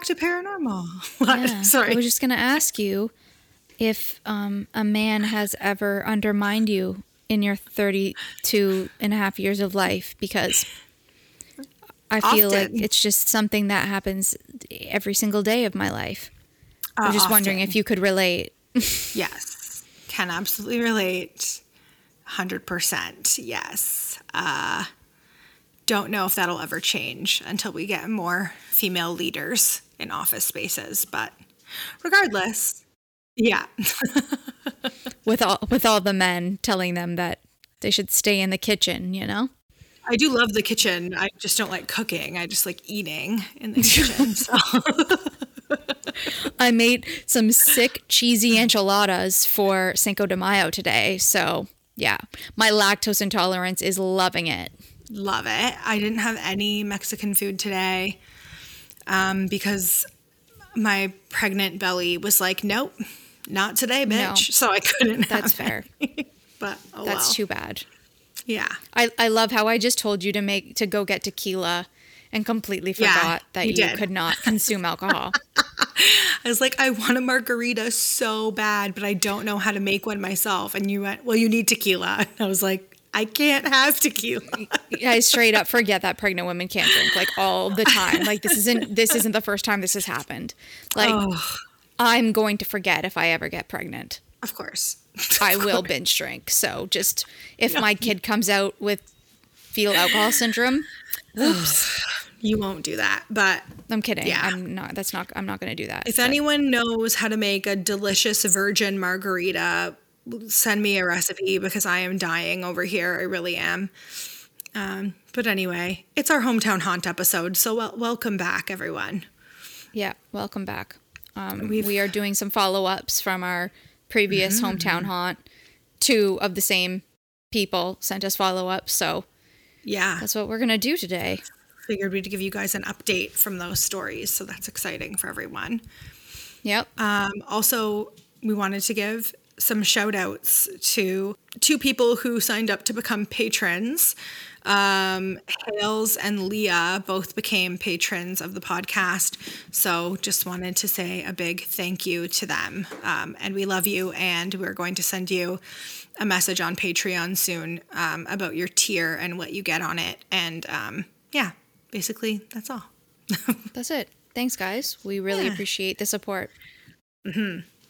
back to paranormal. Yeah. Sorry. I was just going to ask you if um, a man has ever undermined you in your 32 and a half years of life because I feel like it's just something that happens every single day of my life. Uh, I'm just wondering if you could relate. Yes. Can absolutely relate. 100%. Yes. Uh, don't know if that'll ever change until we get more female leaders in office spaces. But regardless, yeah. with all with all the men telling them that they should stay in the kitchen, you know? I do love the kitchen. I just don't like cooking. I just like eating in the kitchen. So. I made some sick cheesy enchiladas for Cinco de Mayo today. So, yeah, my lactose intolerance is loving it. Love it. I didn't have any Mexican food today um, because my pregnant belly was like, nope, not today, bitch. No. So I couldn't. That's fair. but oh That's well. too bad. Yeah. I, I love how I just told you to make to go get tequila and completely Yeah, forgot that you you, could not consume alcohol. I was like, I want a margarita so bad, but I don't know how to make one myself. And you went, well, you need tequila. And I was like, I can't have tequila. I straight up forget that pregnant women can't drink like all the time. Like this isn't this isn't the first time this has happened. Like Oh, I'm going to forget if I ever get pregnant. of course. I will binge drink. So just if my kid comes out with fetal alcohol syndrome, oops. You won't do that. But I'm kidding. Yeah. I'm not that's not I'm not going to do that. if But anyone knows how to make a delicious virgin margarita, send me a recipe because I am dying over here. I really am. Um, but anyway, it's our hometown haunt episode. So wel- welcome back, everyone. yeah, welcome back. Um, We've- are doing some follow-ups from our previous Mm-hmm. hometown haunt. Two of the same people sent us follow-ups, so Yeah. that's what we're going to do today. Figured we'd give you guys an update from those stories. So that's exciting for everyone. Yep. Um, also, we wanted to give some shout outs to two people who signed up to become patrons. Um, Hales and Leah both became patrons of the podcast. So just wanted to say a big thank you to them. Um, and we love you. And we're going to send you a message on Patreon soon um, about your tier and what you get on it. And um, yeah, basically, that's all. That's it. Thanks guys. We really Yeah. appreciate the support.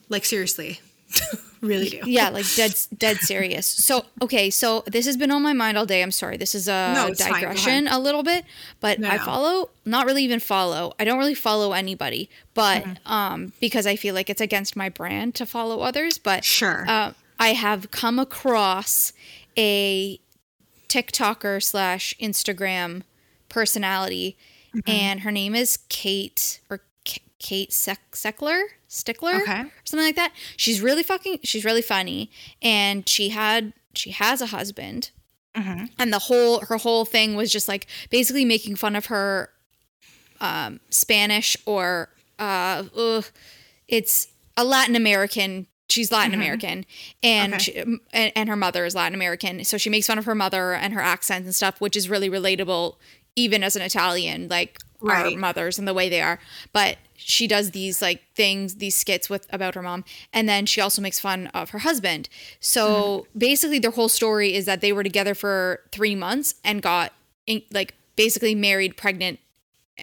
Like, seriously, really do. yeah like dead dead serious so okay so this has been on my mind all day i'm sorry this is a No, fine. Go digression a little bit but No, i follow not really even follow i don't really follow anybody but Mm-hmm. um because i feel like it's against my brand to follow others but Sure. uh, i have come across a tiktoker slash instagram personality Mm-hmm. and her name is kate or K- kate Sek- seckler stickler Okay. or something like that. She's really fucking. She's really funny, and she had she has a husband, Mm-hmm. and the whole her whole thing was just like basically making fun of her um, Spanish or uh, ugh, it's a Latin American. She's Latin American, and, Okay. she, and and her mother is Latin American. So she makes fun of her mother and her accent and stuff, which is really relatable, even as an Italian, like our mothers and the way they are. But she does these like things, these skits with about her mom, and then she also makes fun of her husband. So mm-hmm. basically, their whole story is that they were together for three months and got in, like basically married, pregnant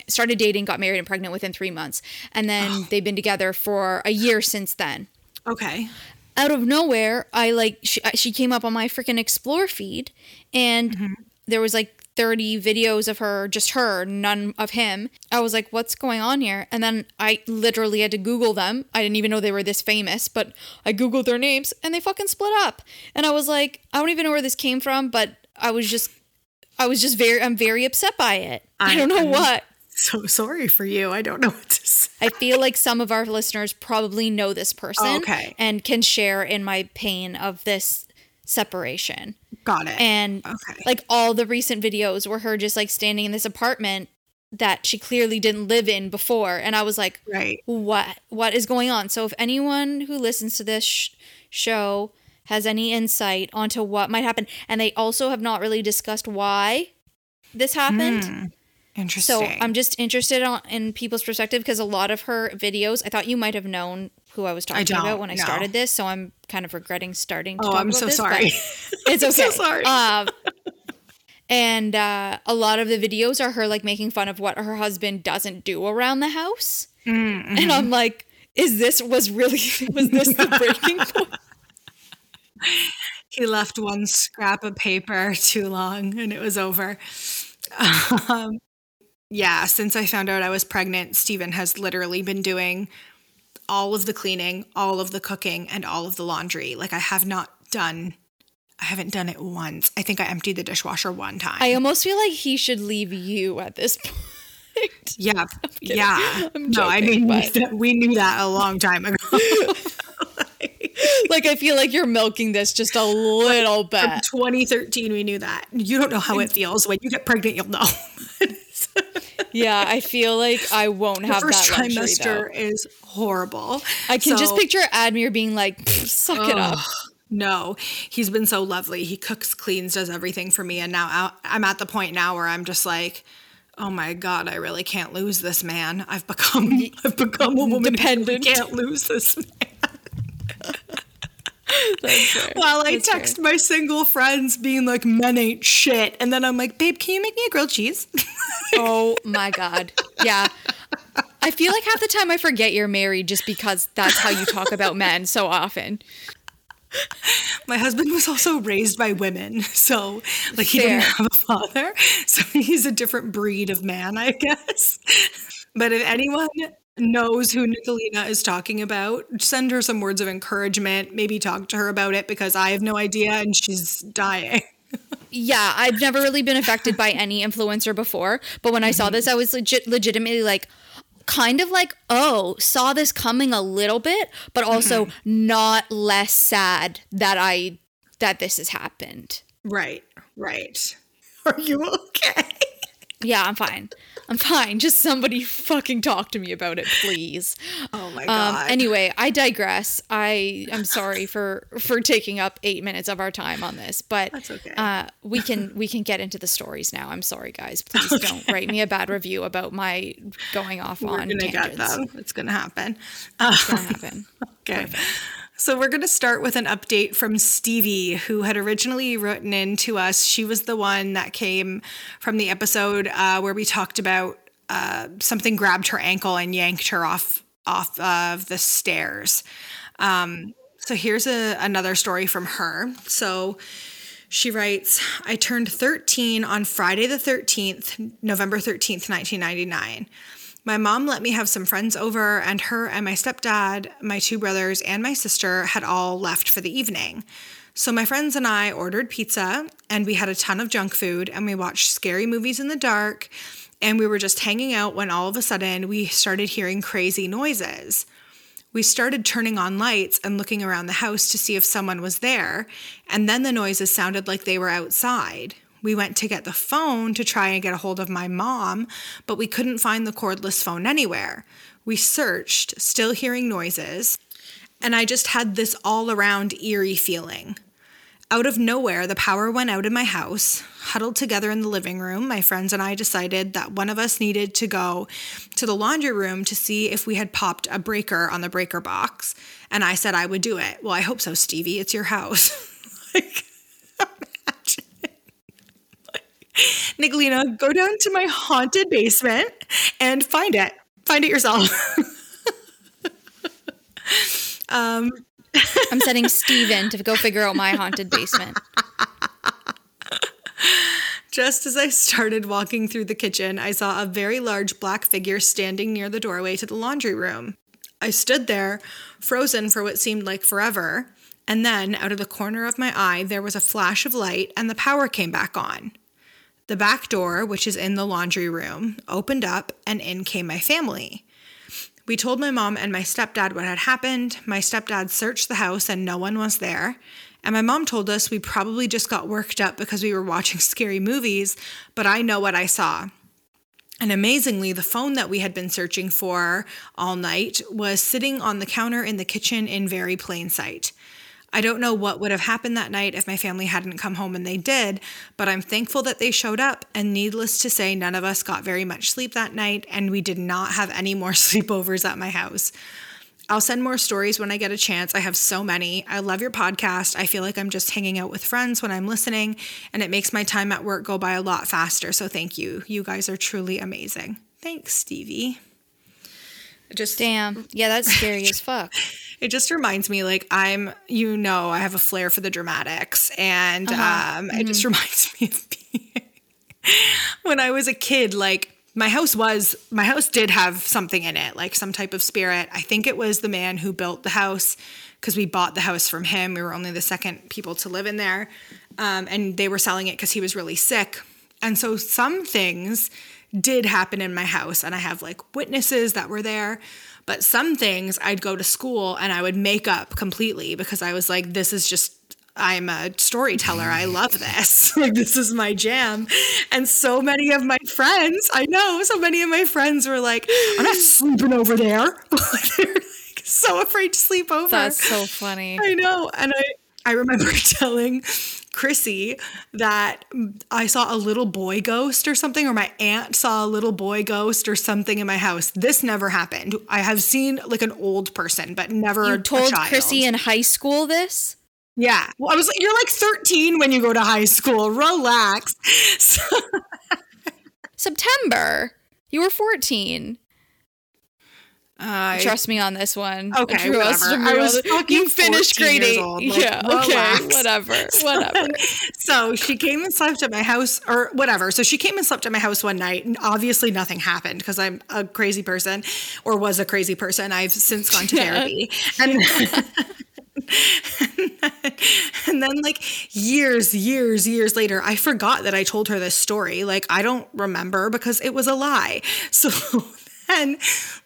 started dating, got married and pregnant within three months. And then they've been together for a year since then. Okay. Out of nowhere, I like, she, she came up on my freaking explore feed and mm-hmm. there was like 30 videos of her, just her, none of him. I was like, what's going on here? And then I literally had to Google them. I didn't even know they were this famous, but I Googled their names and they fucking split up. And I was like, I don't even know where this came from, but I was just, I was just very, I'm very upset by it. I, I- don't know I'm- what. So sorry for you. I don't know what to say. I feel like some of our listeners probably know this person okay. and can share in my pain of this separation. Got it. And Okay. like all the recent videos were her just like standing in this apartment that she clearly didn't live in before and I was like right. what what is going on? So if anyone who listens to this sh- show has any insight onto what might happen and they also have not really discussed why this happened. Hmm. Interesting. So I'm just interested on, in people's perspective because a lot of her videos, I thought you might have known who I was talking don't, about when I no. started this. So I'm kind of regretting starting. To Oh, talk I'm about so this, sorry. It's okay. I'm so sorry. Um, and uh, a lot of the videos are her like making fun of what her husband doesn't do around the house. Mm-hmm. And I'm like, is this was really was this the breaking point? he left one scrap of paper too long and it was over. Um, yeah, since I found out I was pregnant, Stephen has literally been doing all of the cleaning, all of the cooking, and all of the laundry. Like I have not done I haven't done it once. I think I emptied the dishwasher one time. I almost feel like he should leave you at this point. yeah. Yeah. I'm no, I mean but- we knew that a long time ago. like I feel like you're milking this just a little bit. 2013 we knew that. You don't know how it feels when you get pregnant, you'll know. Yeah, I feel like I won't have First that trimester though. is horrible. I can just picture Admir being like, "Pff, "Suck it up." No, he's been so lovely. He cooks, cleans, does everything for me. And now I'm at the point now where I'm just like, oh my God, I really can't lose this man. I've become, I've become a woman who Dependent. can't lose this man. While I That's fair. text my single friends being like, men ain't shit. And then I'm like, babe, can you make me a grilled cheese? Oh my god. Yeah. I feel like half the time I forget you're married just because that's how you talk about men so often. My husband was also raised by women, so like he Fair. didn't have a father, so he's a different breed of man, I guess. But if anyone knows who Nicolina is talking about, send her some words of encouragement. Maybe talk to her about it because I have no idea and she's dying. Yeah, I've never really been affected by any influencer before, but when I saw mm-hmm. this, I was legit legitimately like kind of like, "Oh, saw this coming a little bit, but also mm-hmm. not less sad that I that this has happened." Right, right. Are you okay? Yeah, I'm fine. I'm fine. Just somebody fucking talk to me about it, please. Oh my Um, god. anyway, I digress. I I'm sorry for for taking up eight minutes of our time on this, but That's okay. uh, we can we can get into the stories now. I'm sorry, guys. Please don't write me a bad review about my going off We're on gonna tangents. get them. It's gonna happen. It's gonna happen. Okay. So we're going to start with an update from Stevie, who had originally written in to us. She was the one that came from the episode uh, where we talked about uh, something grabbed her ankle and yanked her off off of the stairs. Um, so here's a, another story from her. So she writes, I turned 13 on Friday the 13th, November 13th, 1999. My mom let me have some friends over, and her and my stepdad, my two brothers, and my sister had all left for the evening. So my friends and I ordered pizza, and we had a ton of junk food, and we watched scary movies in the dark, and we were just hanging out when all of a sudden we started hearing crazy noises. We started turning on lights and looking around the house to see if someone was there, and then the noises sounded like they were outside. We went to get the phone to try and get a hold of my mom, but we couldn't find the cordless phone anywhere. We searched, still hearing noises, and I just had this all around eerie feeling. Out of nowhere, the power went out in my house. Huddled together in the living room, my friends and I decided that one of us needed to go to the laundry room to see if we had popped a breaker on the breaker box. And I said I would do it. Well, I hope so, Stevie. It's your house. like, imagine. Nicolina, go down to my haunted basement and find it. Find it yourself. um, I'm sending Steven to go figure out my haunted basement. Just as I started walking through the kitchen, I saw a very large black figure standing near the doorway to the laundry room. I stood there, frozen for what seemed like forever, and then out of the corner of my eye, there was a flash of light and the power came back on. The back door, which is in the laundry room, opened up and in came my family. We told my mom and my stepdad what had happened. My stepdad searched the house and no one was there. And my mom told us we probably just got worked up because we were watching scary movies, but I know what I saw. And amazingly, the phone that we had been searching for all night was sitting on the counter in the kitchen in very plain sight. I don't know what would have happened that night if my family hadn't come home and they did, but I'm thankful that they showed up. And needless to say, none of us got very much sleep that night, and we did not have any more sleepovers at my house. I'll send more stories when I get a chance. I have so many. I love your podcast. I feel like I'm just hanging out with friends when I'm listening, and it makes my time at work go by a lot faster. So thank you. You guys are truly amazing. Thanks, Stevie. Just Damn. Yeah, that's scary as fuck. it just reminds me like i'm you know i have a flair for the dramatics. And Uh-huh. um, it just reminds me of being when i was a kid like my house was my house did have something in it like some type of spirit. I think it was the man who built the house because we bought the house from him. We were only the second people to live in there. Um, and they were selling it because he was really sick. And so some things did happen in my house and i have like witnesses that were there but some things I'd go to school and I would make up completely because I was like, this is just, I'm a storyteller. I love this. like, this is my jam. And so many of my friends, I know, so many of my friends were like, I'm not sleeping over there. They're like so afraid to sleep over. That's so funny. I know. And I, I remember telling Chrissy that I saw a little boy ghost or something, or my aunt saw a little boy ghost or something in my house. This never happened. I have seen like an old person, but never You told child. Chrissy in high school this? Yeah. Well, I was like, you're like 13 when you go to high school. Relax. September. You were 14. I- Trust me on this one. Okay, whatever. I was fucking You finished 14 grade years old, like, yeah. Okay. relax. Whatever. Whatever. so she came and slept at my house or whatever. So she came and slept at my house one night and obviously nothing happened because I'm a crazy person or was a crazy person. I've since gone to therapy. And and then like years, years, years later, I forgot that I told her this story. Like I don't remember because it was a lie. So then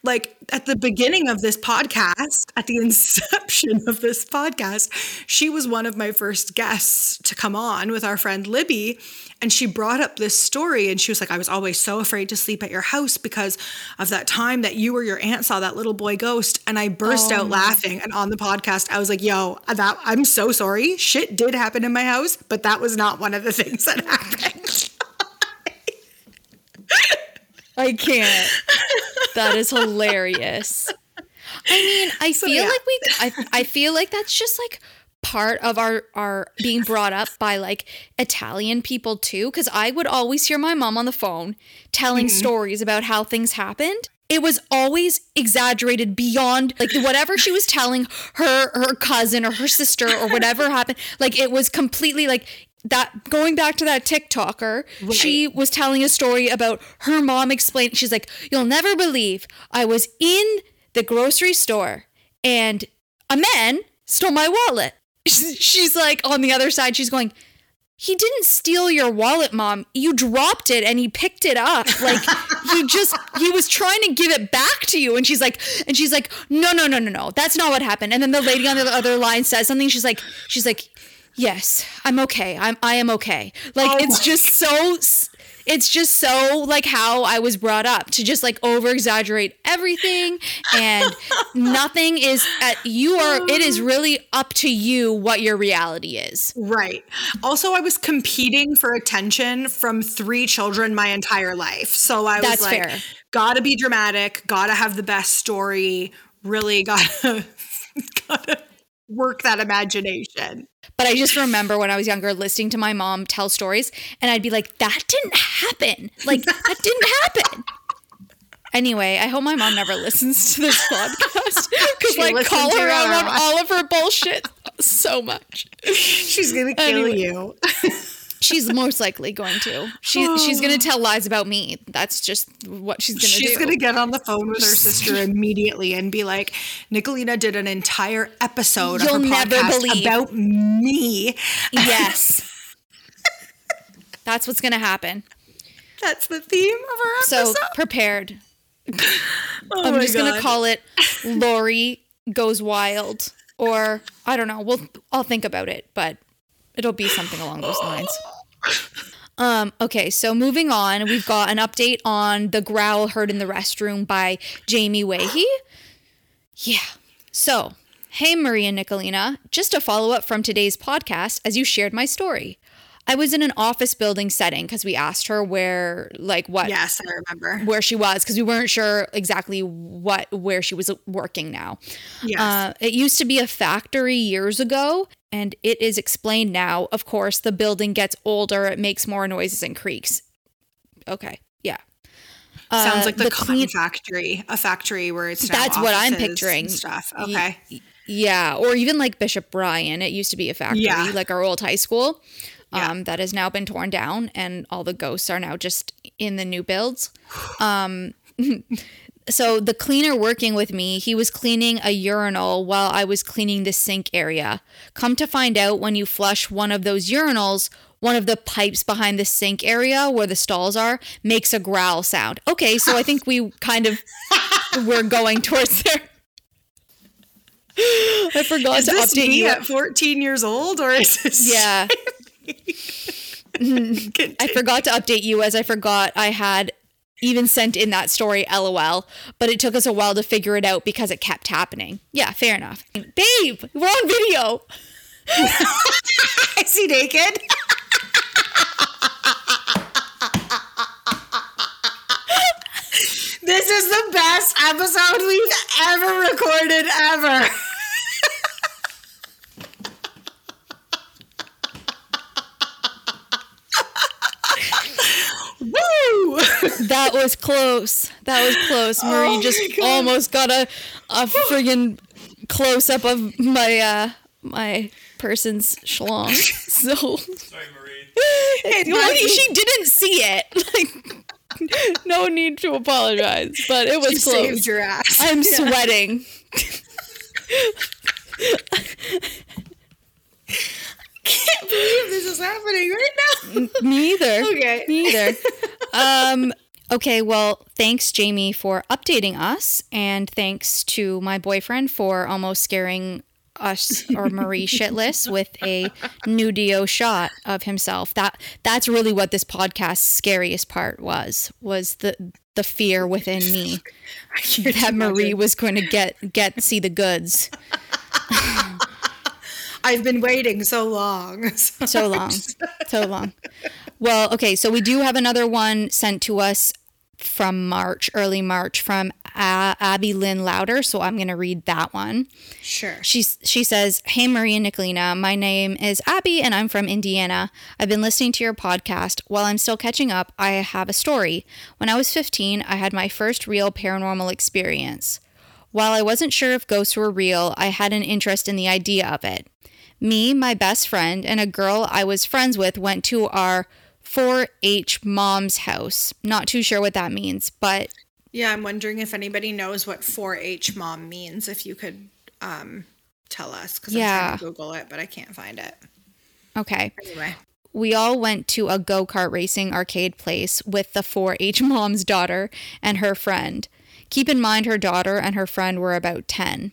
like at the beginning of this podcast, at the inception of this podcast, she was one of my first guests to come on with our friend Libby. And she brought up this story and she was like, I was always so afraid to sleep at your house because of that time that you or your aunt saw that little boy ghost. And I burst out oh. laughing. And on the podcast, I was like, yo, that I'm so sorry. Shit did happen in my house, but that was not one of the things that happened. I can't. That is hilarious. I mean, I feel yeah. like we I, I feel like that's just like part of our our being brought up by like Italian people too cuz I would always hear my mom on the phone telling mm-hmm. stories about how things happened. It was always exaggerated beyond like whatever she was telling her her cousin or her sister or whatever happened. Like it was completely like that going back to that TikToker, she was telling a story about her mom explained she's like, You'll never believe I was in the grocery store and a man stole my wallet. She's like on the other side, she's going, he didn't steal your wallet, mom. You dropped it and he picked it up. Like he just he was trying to give it back to you. And she's like, and she's like, no, no, no, no, no. That's not what happened. And then the lady on the other line says something. She's like, she's like, yes, I'm okay. I'm I am okay. Like Oh it's just so it's just so like how I was brought up to just like over exaggerate everything and nothing is at you are it is um. really up to you what your reality is. Right. Also, I was competing for attention from three children my entire life. So I was like, fair. gotta be dramatic, gotta have the best story, really gotta, gotta work that imagination. But I just remember when I was younger listening to my mom tell stories and I'd be like, that didn't happen. Like, that didn't happen. Anyway, I hope my mom never listens to this podcast because like call her out on all. of her bullshit so much. She's gonna kill Anyway. you. She's most likely going to. She she's gonna oh. tell lies about me. That's just what she's gonna do. She's gonna get on the phone with her sister immediately and be like, Nicolina did an entire episode You'll of her never podcast believe. about me. yes. That's what's gonna happen. That's the theme of our episode. So episode. prepared. Oh I'm just gonna call it Lori goes wild, or I don't know. We'll I'll think about it, but it'll be something along those lines. Um, okay, so moving on, we've got an update on the growl heard in the restroom by Jamie Wahey. Yeah. So Hey, Maria Nicolina. Just a follow up from today's podcast as you shared my story. I was in an office building setting because we asked her where, like, what, Yes, I remember. where she was because we weren't sure exactly what, where she was working now. Yes. Uh, it used to be a factory years ago, and it is explained now. Of course, the building gets older, it makes more noises and creaks. Okay, yeah. Sounds Uh, like the, cotton clean- factory, a factory where it's That's what I'm picturing. Stuff. Y- Okay. Yeah, or even like Bishop Bryan. It used to be a factory, Yeah. like our old high school, Yeah. um, that has now been torn down, and all the ghosts are now just in the new builds. Um, so the cleaner working with me, he was cleaning a urinal while I was cleaning the sink area. Come to find out, when you flush one of those urinals, one of the pipes behind the sink area where the stalls are makes a growl sound. Okay, so I think we kind of were going towards there. I forgot Is to this update me you. at 14 years old, or is this? Yeah, I forgot to update you as I forgot I had even sent in that story LOL, but it took us a while to figure it out because it kept happening. Yeah, fair enough. Babe, we're on video. Is he naked? this is the best episode we've ever recorded ever. That was close. That was close. Marie Oh just God. almost got a a friggin' close up of my uh my person's schlong. So Sorry, Marie. well, she didn't see it. Like no need to apologize, but it was You close. saved your ass. I'm sweating. I can't believe this is happening right now. Me either. Okay. Me either. Um, okay, well, thanks, Jamie, for updating us. And thanks to my boyfriend for almost scaring us or Marie shitless with a nudio shot of himself. That that's really what this podcast's scariest part was, was the the fear within me that Marie imagine. was going to get get see the goods I've been waiting so long. so long so long well okay so we do have another one sent to us from march early march from uh, abby lynn louder so i'm going to read that one Sure. She's, she says, Hey, Maria Nicolina, my name is Abby and I'm from Indiana. I've been listening to your podcast. While I'm still catching up, I have a story. When I was 15, I had my first real paranormal experience. While I wasn't sure if ghosts were real, I had an interest in the idea of it. Me, my best friend, and a girl I was friends with went to our 4 H mom's house. Not too sure what that means, but Yeah, I'm wondering if anybody knows what 4-H mom means. If you could um, tell us, because I'm trying to Google it, but I can't find it. okay. Anyway, we all went to a go kart racing arcade place with the 4 H mom's daughter and her friend. Keep in mind, her daughter and her friend were about 10.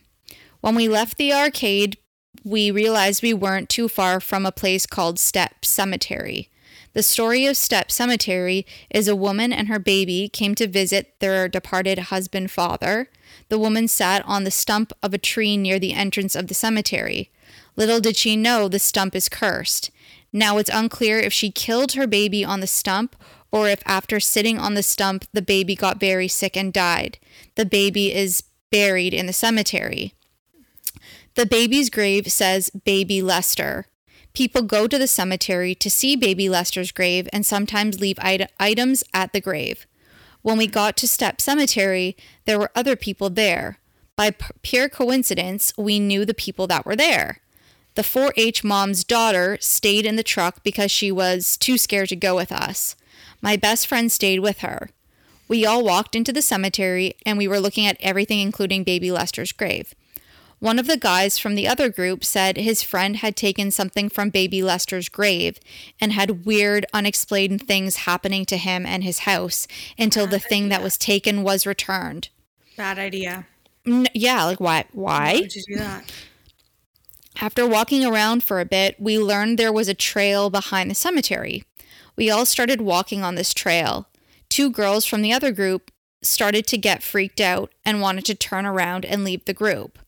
When we left the arcade, we realized we weren't too far from a place called Stepp Cemetery. The story of Stepp Cemetery is a woman and her baby came to visit their departed husband father. The woman sat on the stump of a tree near the entrance of the cemetery. Little did she know the stump is cursed. Now it's unclear if she killed her baby on the stump or if after sitting on the stump the baby got very sick and died. The baby is buried in the cemetery. The baby's grave says Baby Lester. People go to the cemetery to see Baby Lester's grave and sometimes leave it- items at the grave. When we got to Stepp Cemetery, there were other people there. By p- pure coincidence, we knew the people that were there. The 4 H mom's daughter stayed in the truck because she was too scared to go with us. My best friend stayed with her. We all walked into the cemetery and we were looking at everything, including baby Lester's grave. One of the guys from the other group said his friend had taken something from baby Lester's grave and had weird, unexplained things happening to him and his house until the thing that was taken was returned. bad idea. N- yeah, like why? Why Why? would you do that? After walking around for a bit, we learned there was a trail behind the cemetery. We all started walking on this trail. Two girls from the other group started to get freaked out and wanted to turn around and leave the group.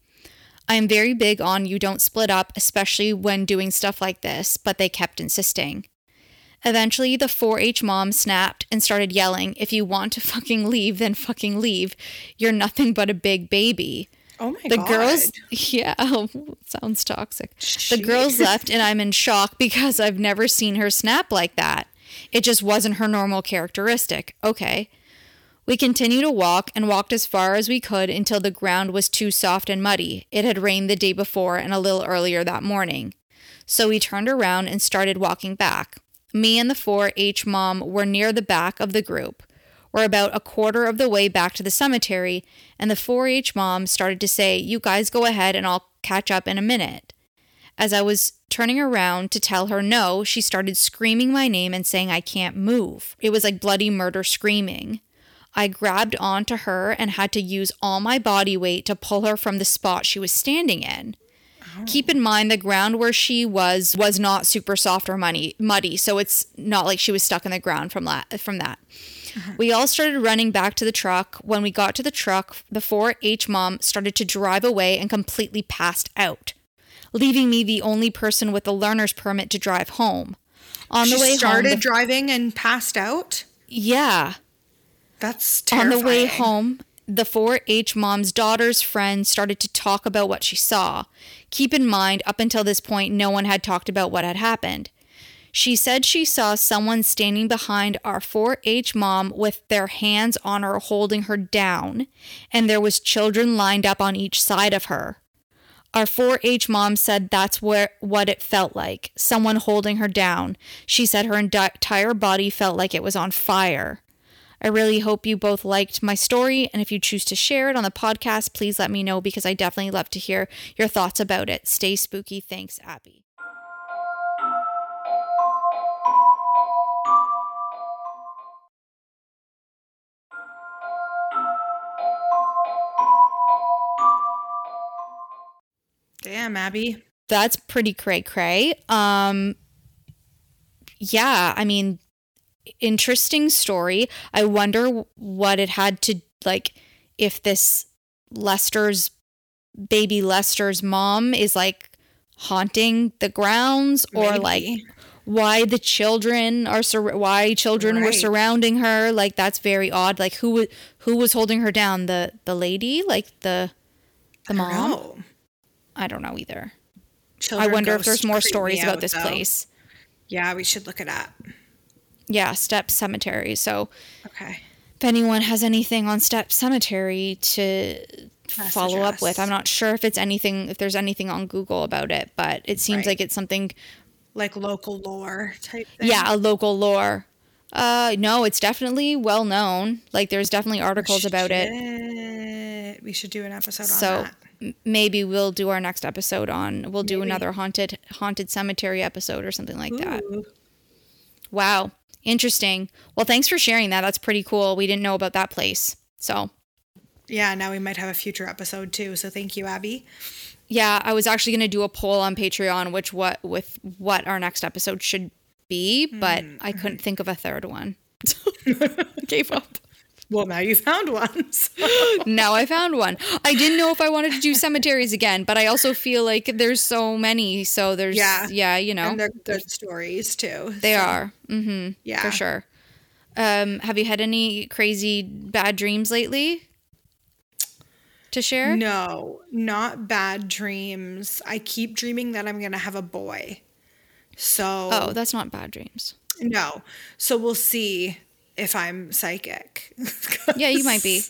I am very big on you don't split up, especially when doing stuff like this, but they kept insisting. Eventually, the 4 H mom snapped and started yelling, If you want to fucking leave, then fucking leave. You're nothing but a big baby. Oh my god. The god. girls, yeah, sounds toxic. The girls left, and I'm in shock because I've never seen her snap like that. It just wasn't her normal characteristic. Okay. We continued to walk and walked as far as we could until the ground was too soft and muddy. It had rained the day before and a little earlier that morning. So we turned around and started walking back. Me and the 4 H mom were near the back of the group. We're about a quarter of the way back to the cemetery, and the 4 H mom started to say, You guys go ahead and I'll catch up in a minute. As I was turning around to tell her no, she started screaming my name and saying I can't move. It was like bloody murder screaming. I grabbed onto her and had to use all my body weight to pull her from the spot she was standing in. Keep in mind the ground where she was was not super soft or muddy, muddy, so it's not like she was stuck in the ground from that. From that, uh-huh. we all started running back to the truck. When we got to the truck, the 4-H mom started to drive away and completely passed out, leaving me the only person with a learner's permit to drive home. On she the way started home, the- driving and passed out. yeah, That's on the way home, the 4 H mom's daughter's friend started to talk about what she saw. Keep in mind, up until this point, no one had talked about what had happened. She said she saw someone standing behind our 4 H mom with their hands on her, holding her down, and there was children lined up on each side of her. Our 4-H mom said that's where what it felt like. Someone holding her down. She said her entire body felt like it was on fire. I really hope you both liked my story, and if you choose to share it on the podcast, please let me know because I definitely love to hear your thoughts about it. Stay spooky. Thanks, Abby. Damn, Abby. That's pretty cray cray. Um, yeah, I mean, interesting story. I wonder what it had to like if this Lester's baby Lester's mom is like haunting the grounds or like why the children are sur- why children were surrounding her like that's very odd like who wa- who was holding her down the the lady like the the I don't mom know. I don't know either Children I wonder if there's more stories about this though. place. Yeah, we should look it up. Yeah, Stepp Cemetery. So Okay. if anyone has anything on Stepp Cemetery to Message follow up with. I'm not sure if it's anything, if there's anything on Google about it, but it seems Right. like it's something, Like local lore type thing. yeah, a local lore. Uh, no, it's definitely well known. Like there's definitely articles about it. We should do an episode So on that. m- maybe we'll do our next episode on. We'll do Maybe. another haunted haunted cemetery episode or something like that. Wow, interesting. Well, thanks for sharing that. That's pretty cool. We didn't know about that place. So Yeah, now we might have a future episode too. So thank you, Abby. yeah, I was actually going to do a poll on Patreon, which what with what our next episode should be, but hmm, I couldn't hmm. think of a third one. Gave up. Well, now you found one. so- Now I found one. I didn't know if I wanted to do cemeteries again, but I also feel like there's so many. So there's Yeah. yeah, you know, and they're good stories too. they so, are. Mm-hmm. Yeah. for sure. Um, have you had any crazy bad dreams lately? To share? No, not bad dreams. I keep dreaming that I'm going to have a boy. So, Oh, that's not bad dreams. no. So we'll see if I'm psychic. Yeah, you might be.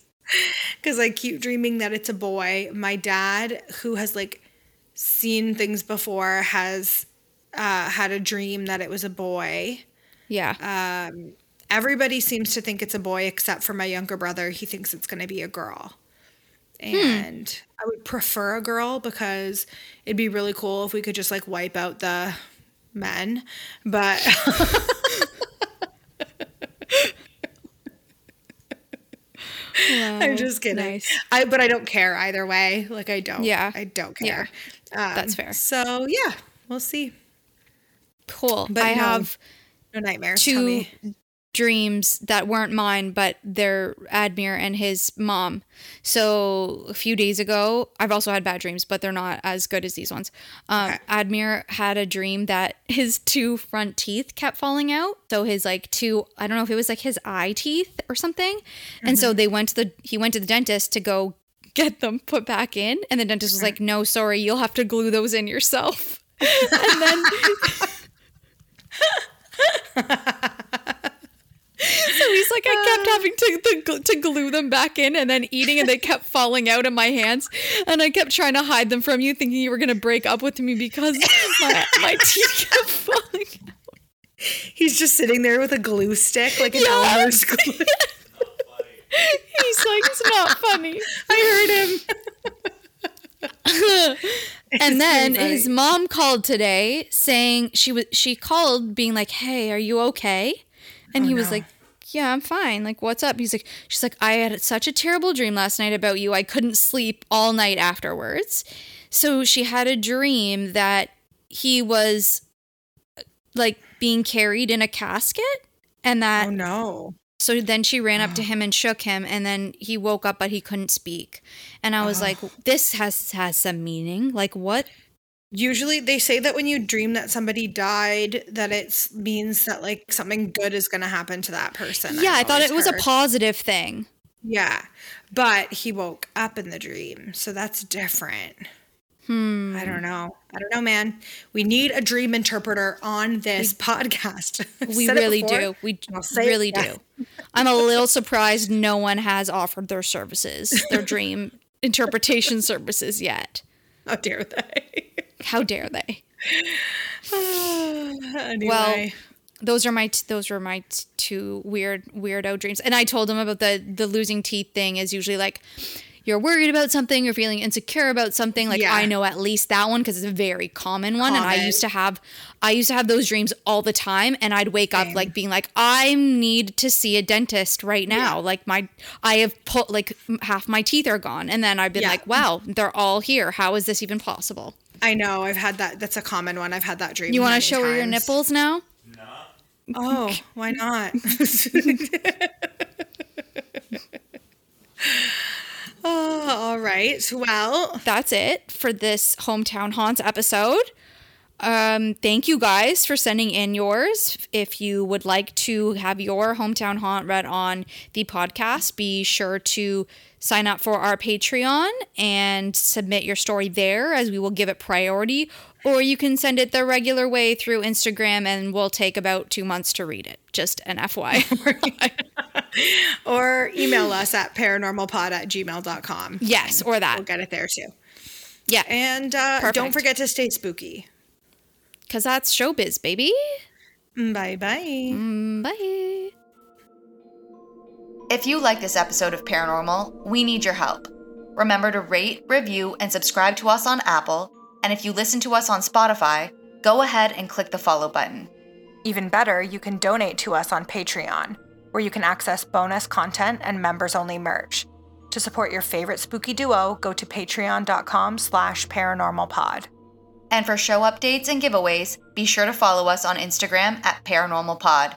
Because I keep dreaming that it's a boy. My dad, who has like seen things before, has uh, had a dream that it was a boy. Yeah. Everybody seems to think it's a boy except for my younger brother. He thinks it's going to be a girl. And I would prefer a girl because it'd be really cool if we could just like wipe out the men. But I'm just kidding. nice. I but I don't care either way. Like I don't. Yeah. I don't Yeah. care. Um, That's fair. So yeah, we'll see. cool. But I no, have No nightmares. Tell two me. Dreams that weren't mine, but they're Admir and his mom. So a few days ago, I've also had bad dreams, but they're not as good as these ones. Um, Okay. Admir had a dream that his two front teeth kept falling out. So his like two, I don't know if it was like his eye teeth or something. And so they went to the, he went to the dentist to go get them put back in. And the dentist was like, no, sorry, you'll have to glue those in yourself. and then So he's like, I kept um, having to, to to glue them back in and then eating, and they kept falling out of my hands. And I kept trying to hide them from you, thinking you were gonna break up with me because my, my teeth kept falling. out. He's just sitting there with a glue stick, like an Yeah. Elmer's glue. He's like, it's not funny. I heard him. and then his mom called today saying she was she called being like hey are you okay and oh, he was Oh, no. like yeah i'm fine like what's up he's like she's like i had such a terrible dream last night about you i couldn't sleep all night afterwards so she had a dream that he was like being carried in a casket and that Oh no. so then she ran up to him and shook him, and then he woke up, but he couldn't speak. And I was like, "This has has some meaning. Like what? Usually they say that when you dream that somebody died, that it means that like something good is going to happen to that person. yeah, I thought it was a positive thing. Yeah, but he woke up in the dream, so that's different. Hmm. I don't know. I don't know, man. We need a dream interpreter on this podcast. We really do. We I'll say it really do. I'm a little surprised no one has offered their services, their dream interpretation services yet. How dare they? How dare they? anyway, those are my t- those were my t- two weird weirdo dreams and i told him about the the losing teeth thing is usually like you're worried about something you're feeling insecure about something like Yeah. i know at least that one because it's a very common one and i used to have i used to have those dreams all the time and i'd wake up like being like i need to see a dentist right now like my i have put like half my teeth are gone and then i've been Yeah. like wow they're all here how is this even possible I know I've had that. That's a common one. I've had that dream. you want to many show her your nipples now No. Oh, why not? oh, all right. Well, that's it for this hometown haunts episode um thank you guys for sending in yours if you would like to have your hometown haunt read on the podcast be sure to sign up for our patreon and submit your story there as we will give it priority or you can send it the regular way through instagram and we'll take about two months to read it just an fyi or email us at paranormalpod at gmail.com. yes or that We'll get it there too. yeah And uh, don't forget to stay spooky. because that's showbiz baby Bye bye. Mm, bye If you like this episode of Paranormal, we need your help. Remember to rate, review, and subscribe to us on Apple. And if you listen to us on Spotify, go ahead and click the follow button. Even better, you can donate to us on Patreon, where you can access bonus content and members-only merch. To support your favorite spooky duo, go to patreon.com slash paranormalpod. And for show updates and giveaways, be sure to follow us on Instagram at paranormalpod.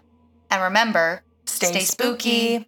And remember, Stay stay spooky.